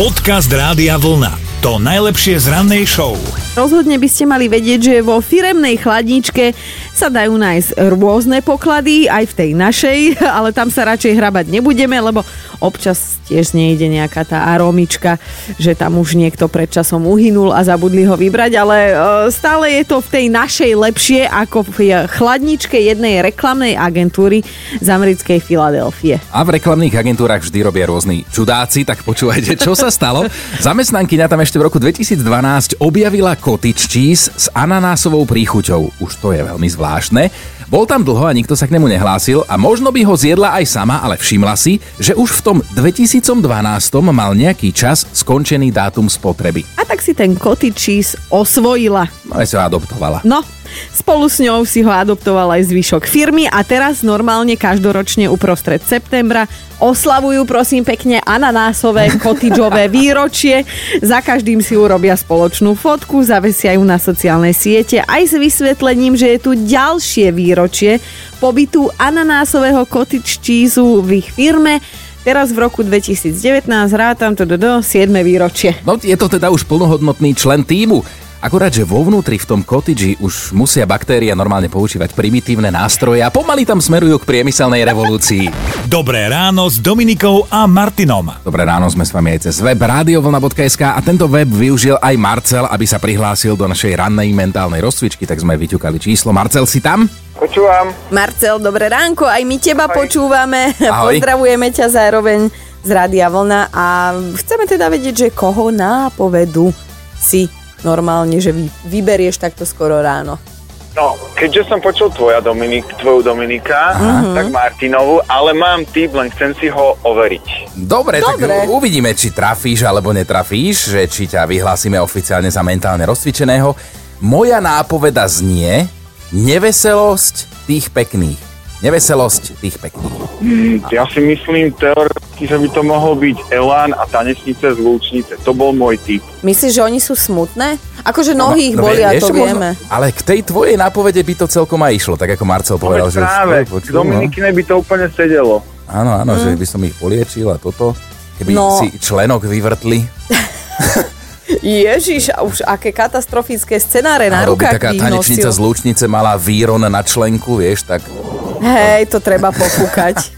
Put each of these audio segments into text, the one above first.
Podcast Rádia Vlna. To najlepšie z rannej show. Rozhodne by ste mali vedieť, že vo firemnej chladničke sa dajú nájsť rôzne poklady, aj v tej našej, ale tam sa radšej hrabať nebudeme, lebo občas tiež nejde nejaká tá aromička, že tam už niekto pred časom uhynul a zabudli ho vybrať, ale e, stále je to v tej našej lepšie ako v chladničke jednej reklamnej agentúry z americkej Filadelfie. A v reklamných agentúrach vždy robia rôzni čudáci, tak počúvajte, čo sa stalo. Zamestnankyňa tam ešte v roku 2012 objavila cottage cheese s ananásovou príchuťou. Už to je veľmi zvláštne. Bol tam dlho a nikto sa k nemu nehlásil a možno by ho zjedla aj sama, ale všimla si, že už v tom 2012 mal nejaký čas skončený dátum spotreby. A tak si ten cheese osvojila. No aj si ho adoptovala. No, spolu s ňou si ho adoptoval aj zvyšok firmy a teraz normálne každoročne uprostred septembra oslavujú prosím pekne ananásové kotičové výročie. Za každým si urobia spoločnú fotku, zavesia ju na sociálne siete aj s vysvetlením, že je tu ďalšie výročie pobytu ananásového cottage cheese v ich firme. Teraz v roku 2019 rátam to do 7. výročie. No je to teda už plnohodnotný člen týmu. Akurát, že vo vnútri v tom cottage už musia baktéria normálne používať primitívne nástroje a pomaly tam smerujú k priemyselnej revolúcii. Dobré ráno s Dominikou a Martinom. Dobré ráno, sme s vami aj cez web radiovlna.sk a tento web využil aj Marcel, aby sa prihlásil do našej rannej mentálnej rozcvičky, tak sme vyťukali číslo. Marcel, si tam? Počúvam. Marcel, dobré ránko, aj my teba Ahoj. počúvame. Ahoj. Pozdravujeme ťa zároveň z Rádia Vlna a chceme teda vedieť, že koho nápovedu si normálne, že vy, vyberieš takto skoro ráno. No, keďže som počul tvoja Dominik, tvoju Dominika, tak Martinovu, ale mám tip, len chcem si ho overiť. Dobre, Dobre. tak uvidíme, či trafíš alebo netrafíš, že či ťa vyhlásime oficiálne za mentálne rozcvičeného. Moja nápoveda znie neveselosť tých pekných. Neveselosť tých pekných. Ja si myslím teoreticky, že by to mohol byť Elán a tanečnice z Lúčnice. To bol môj tip. Myslíš, že oni sú smutné? Akože nohy ich No, bolia, vieš, to vieme. Možno, ale k tej tvojej nápovede by to celkom aj išlo, tak ako Marcel No, povedal, že práve, počul, no. Dominikine by to úplne sedelo. Áno, áno, že by som ich poliečil a toto. Keby No. si členok vyvrtli. Ježiš, a už aké katastrofické scenáre na rukách taká tanečnica z. Lúčnice mala víron na členku, vieš, tak... Hej, to treba pofúkať.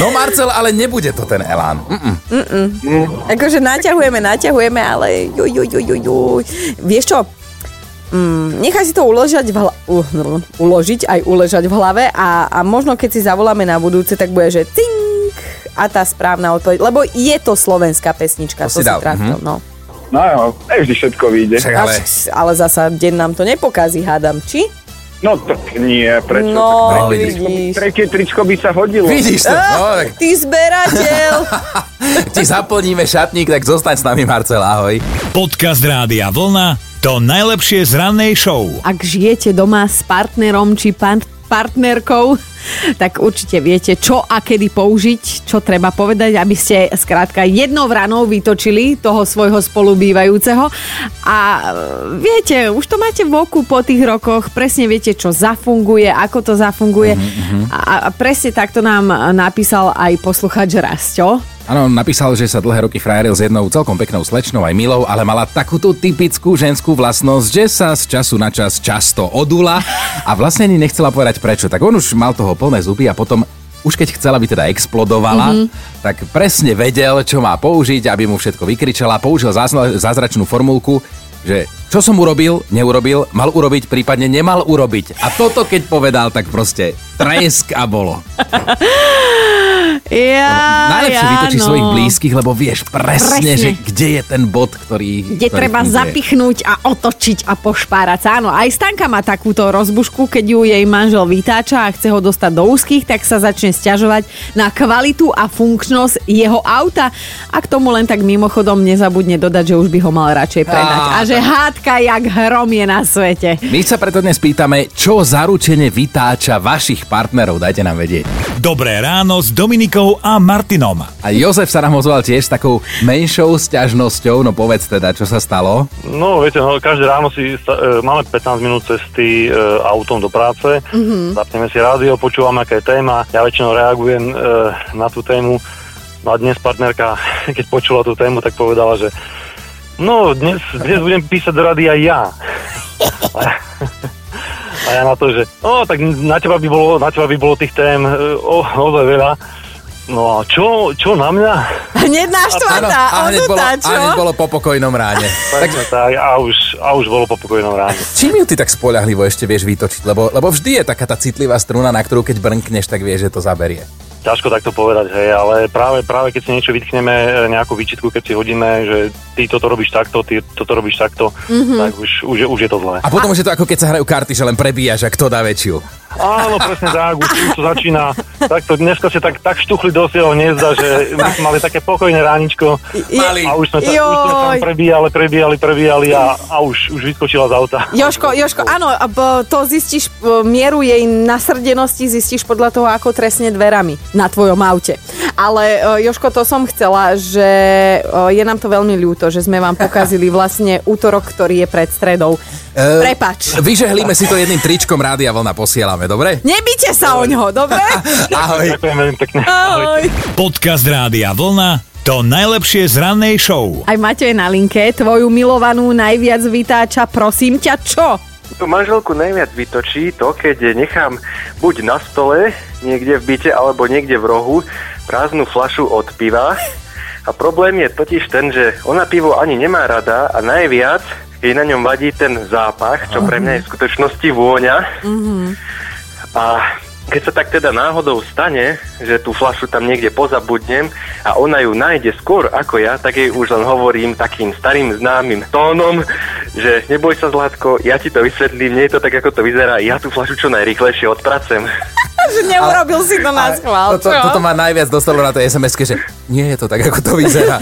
No Marcel, ale nebude to ten Elán. Mm-mm. Akože naťahujeme, naťahujeme, ale juj, juj, juj, juj, juj. Vieš čo? Mm, nechaj si to uložať v hla- uh, no, uložiť, aj uležať v hlave a, a možno keď si zavoláme na budúce, tak bude, že cink a tá správna odpoveď, lebo je to slovenská pesnička, To to, si si dal, trafil, no. No jo, nevždy všetko vyjde. Však Ale... ale... ale zasa deň nám to nepokazí, hádam, či? No tak nie, prečo? No, Tak tretie vidíš. tričko- Tretie tričko by sa hodilo. Vidíš to? No, Ah, tak ty zberateľ! ti zaplníme šatník, tak zostaň s nami Marcel, ahoj. Podcast Rádia Vlna. To najlepšie z rannej show. Ak žijete doma s partnerom či pan- partnerkou, tak určite viete, čo a kedy použiť, čo treba povedať, aby ste skrátka jednou vranou vytočili toho svojho spolubývajúceho. A e, viete, už to máte v oku po tých rokoch, presne viete, čo zafunguje, ako to zafunguje. A, a presne takto nám napísal aj posluchač Rasťo. Áno, napísal, že sa dlhé roky frajeril s jednou celkom peknou slečnou aj milou, ale mala takúto typickú ženskú vlastnosť, že sa z času na čas často odula a vlastne ani nechcela povedať prečo. Tak on už mal toho plné zuby a potom už keď chcela, aby teda explodovala, mm-hmm. tak presne vedel, čo má použiť, aby mu všetko vykričala. Použil zázračnú formulku, že čo som urobil, neurobil, mal urobiť, prípadne nemal urobiť. A toto keď povedal, tak proste tresk a bolo. Ja, Najlepšie ja, vytočí no. svojich blízkych, lebo vieš presne, Presne. že kde je ten bod, ktorý... kde ktorý treba funguje. zapichnúť a otočiť a pošpárať sa. Áno, aj Stanka má takúto rozbušku, keď ju jej manžel vytáča a chce ho dostať do úzkých, tak sa začne stiažovať na kvalitu a funkčnosť jeho auta. A k tomu len tak mimochodom nezabudne dodať, že už by ho mal radšej predať. Á, A že hádka jak hrom je na svete. My sa preto dnes pýtame, čo zaručene vytáča vašich partnerov, dajte nám vedieť. Dobré ráno s Dominikou a Martinom. A Jozef sa nám ozval tiež s takou menšou sťažnosťou, no povedz teda, čo sa stalo. No, viete, no, každé ráno si sta- e, máme 15 minút cesty e, autom do práce, mm-hmm. zapneme si rádio, počúvame, aká je téma, ja väčšinou reagujem e, na tú tému No a dnes partnerka, keď počula tú tému, tak povedala, že no dnes, dnes budem písať do rady aj ja. A ja, a ja na to, že no tak na teba by bolo, na teba by bolo tých tém e, o, ozaj veľa. No a čo, čo na mňa? Hneď naštvatá, a hneď bolo, a čo? hneď bolo po pokojnom ráne. Tak, tak a, už, a už bolo po pokojnom ráne. Čím ju ty tak spoľahlivo ešte vieš vytočiť? Lebo, lebo vždy je taká tá citlivá struna, na ktorú keď brnkneš, tak vieš, že to zaberie. Ťažko takto povedať, hej, ale práve, práve keď si niečo vytkneme, e, nejakú výčitku, keď si hodíme, že ty toto robíš takto, ty toto robíš takto, mm-hmm. tak už, už, je, už je to zlé. A potom už je to ako keď sa hrajú karty, že len prebíjaš a kto dá väčšiu. Áno, presne tak, už, už to začína. Takto dneska ste tak, tak štuchli do svojho hniezda, že my sme mali také pokojné ráničko Mali. a už sme sa, už sme sa tam prebíjali, prebíjali, prebíjali a, a už, už vyskočila z auta. Joško, Joško, áno, to zistíš, b- mieru jej nasrdenosti zistíš podľa toho, ako trestne dverami na tvojom aute. Ale e, Joško, to som chcela, že e, je nám to veľmi ľúto, že sme vám pokazili vlastne útorok, ktorý je pred stredou. Eh, Prepač. Vyžehlíme si to jedným tričkom Rádia Vlna posielame, dobre? Nebite sa o ňo, dobre? Ahoj. Ďakujem veľmi pekne. Ahoj. Podcast Rádia Vlna to najlepšie z rannej show. Aj Maťo je na linke, tvoju milovanú najviac vytáča, prosím ťa, čo? Tú manželku najviac vytočí to, keď nechám buď na stole, niekde v byte, alebo niekde v rohu prázdnu flašu od piva. A problém je totiž ten, že ona pivo ani nemá rada a najviac jej na ňom vadí ten zápach, čo pre mňa je v skutočnosti vôňa. A keď sa tak teda náhodou stane, že tú flašu tam niekde pozabudnem a ona ju nájde skôr ako ja, tak jej už len hovorím takým starým známym tónom, že neboj sa Zlatko, ja ti to vysvetlím, nie je to tak, ako to vyzerá, ja tú flašu čo najrychlejšie odpracem. Že neurobil si to na schvál, Toto, čo? toto ma najviac dostalo na tej sms že nie je to tak, ako to vyzerá.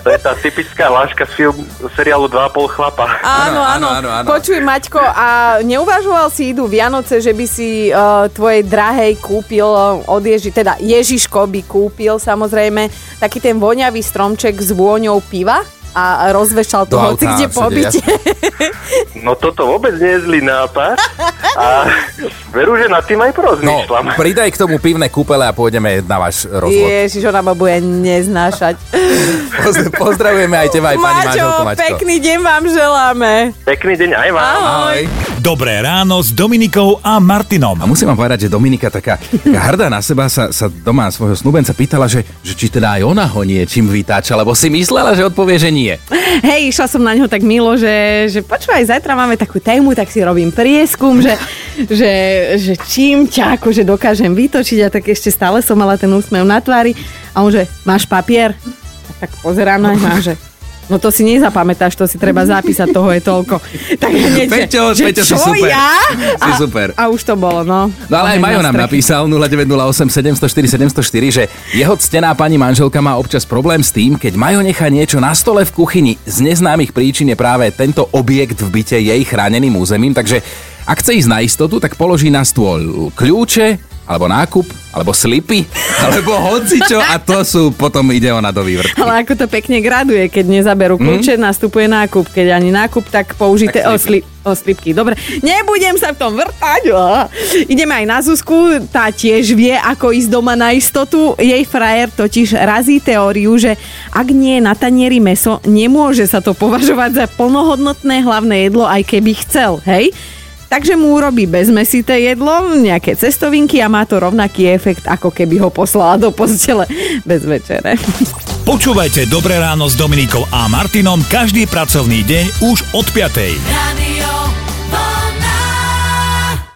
To je tá typická láška z film, seriálu 2,5 chlapa. Áno, áno, Áno, áno. Počuj, Maťko, a neuvažoval si idú Vianoce, že by si uh, tvojej drahej kúpil uh, od Ježi, teda Ježiško by kúpil samozrejme taký ten voňavý stromček s vôňou piva a rozvešal to hoci kde po byte. No toto vôbec nie je zlý nápad a veru, že nad tým aj No, porozmýšľam. pridaj k tomu pivné kúpele a pôjdeme na váš rozvod. Ježiš, ona ma bude neznášať. Poz- Pozdravujeme aj teba, aj pani Maťo, pekný deň vám želáme. Pekný deň aj vám. Ahoj. Dobré ráno s Dominikou a Martinom. A musím vám povedať, že Dominika taká, taká hrdá na seba sa, sa doma svojho snúbenca pýtala, že, že či teda aj ona ho niečím vytáča, lebo si myslela, že odpovie, že nie. Hej, išla som na ňo tak milo, že, že počúvaj, zajtra máme takú tému, tak si robím prieskum, že, že, že čím ťa akože dokážem vytočiť a tak ešte stále som mala ten úsmev na tvári a on že, máš papier? A tak pozerám na ňa, že no to si nezapamätáš, to si treba zapísať, toho je toľko. Tak hneď, že- Peťo, že, Peťo, si čo super. ja? Si a, super. A už to bolo, no. No ale aj Majo nám napísal 0908 704 704, že jeho ctená pani manželka má občas problém s tým, keď Majo nechá niečo na stole v kuchyni. Z neznámych príčin je práve tento objekt v byte jej chráneným územím, takže ak chce ísť na istotu, tak položí na stôl kľúče, alebo nákup, alebo slipy, alebo hocičo a to sú, potom ide ona do vývrtky. Ale ako to pekne graduje, keď nezaberú kľúče, nastupuje nákup. Keď ani nákup, tak použité... Tak o, sli, o, slipky. Dobre, nebudem sa v tom vrtať. Á. Ideme aj na Zuzku, tá tiež vie, ako ísť doma na istotu. Jej frajer totiž razí teóriu, že ak nie je na tanieri meso, nemôže sa to považovať za plnohodnotné hlavné jedlo, aj keby chcel, hej? Takže mu urobí bezmesité jedlo, nejaké cestovinky a má to rovnaký efekt, ako keby ho poslala do postele bez večere. Počúvajte Dobré ráno s Dominikou a Martinom každý pracovný deň už od 5. Radio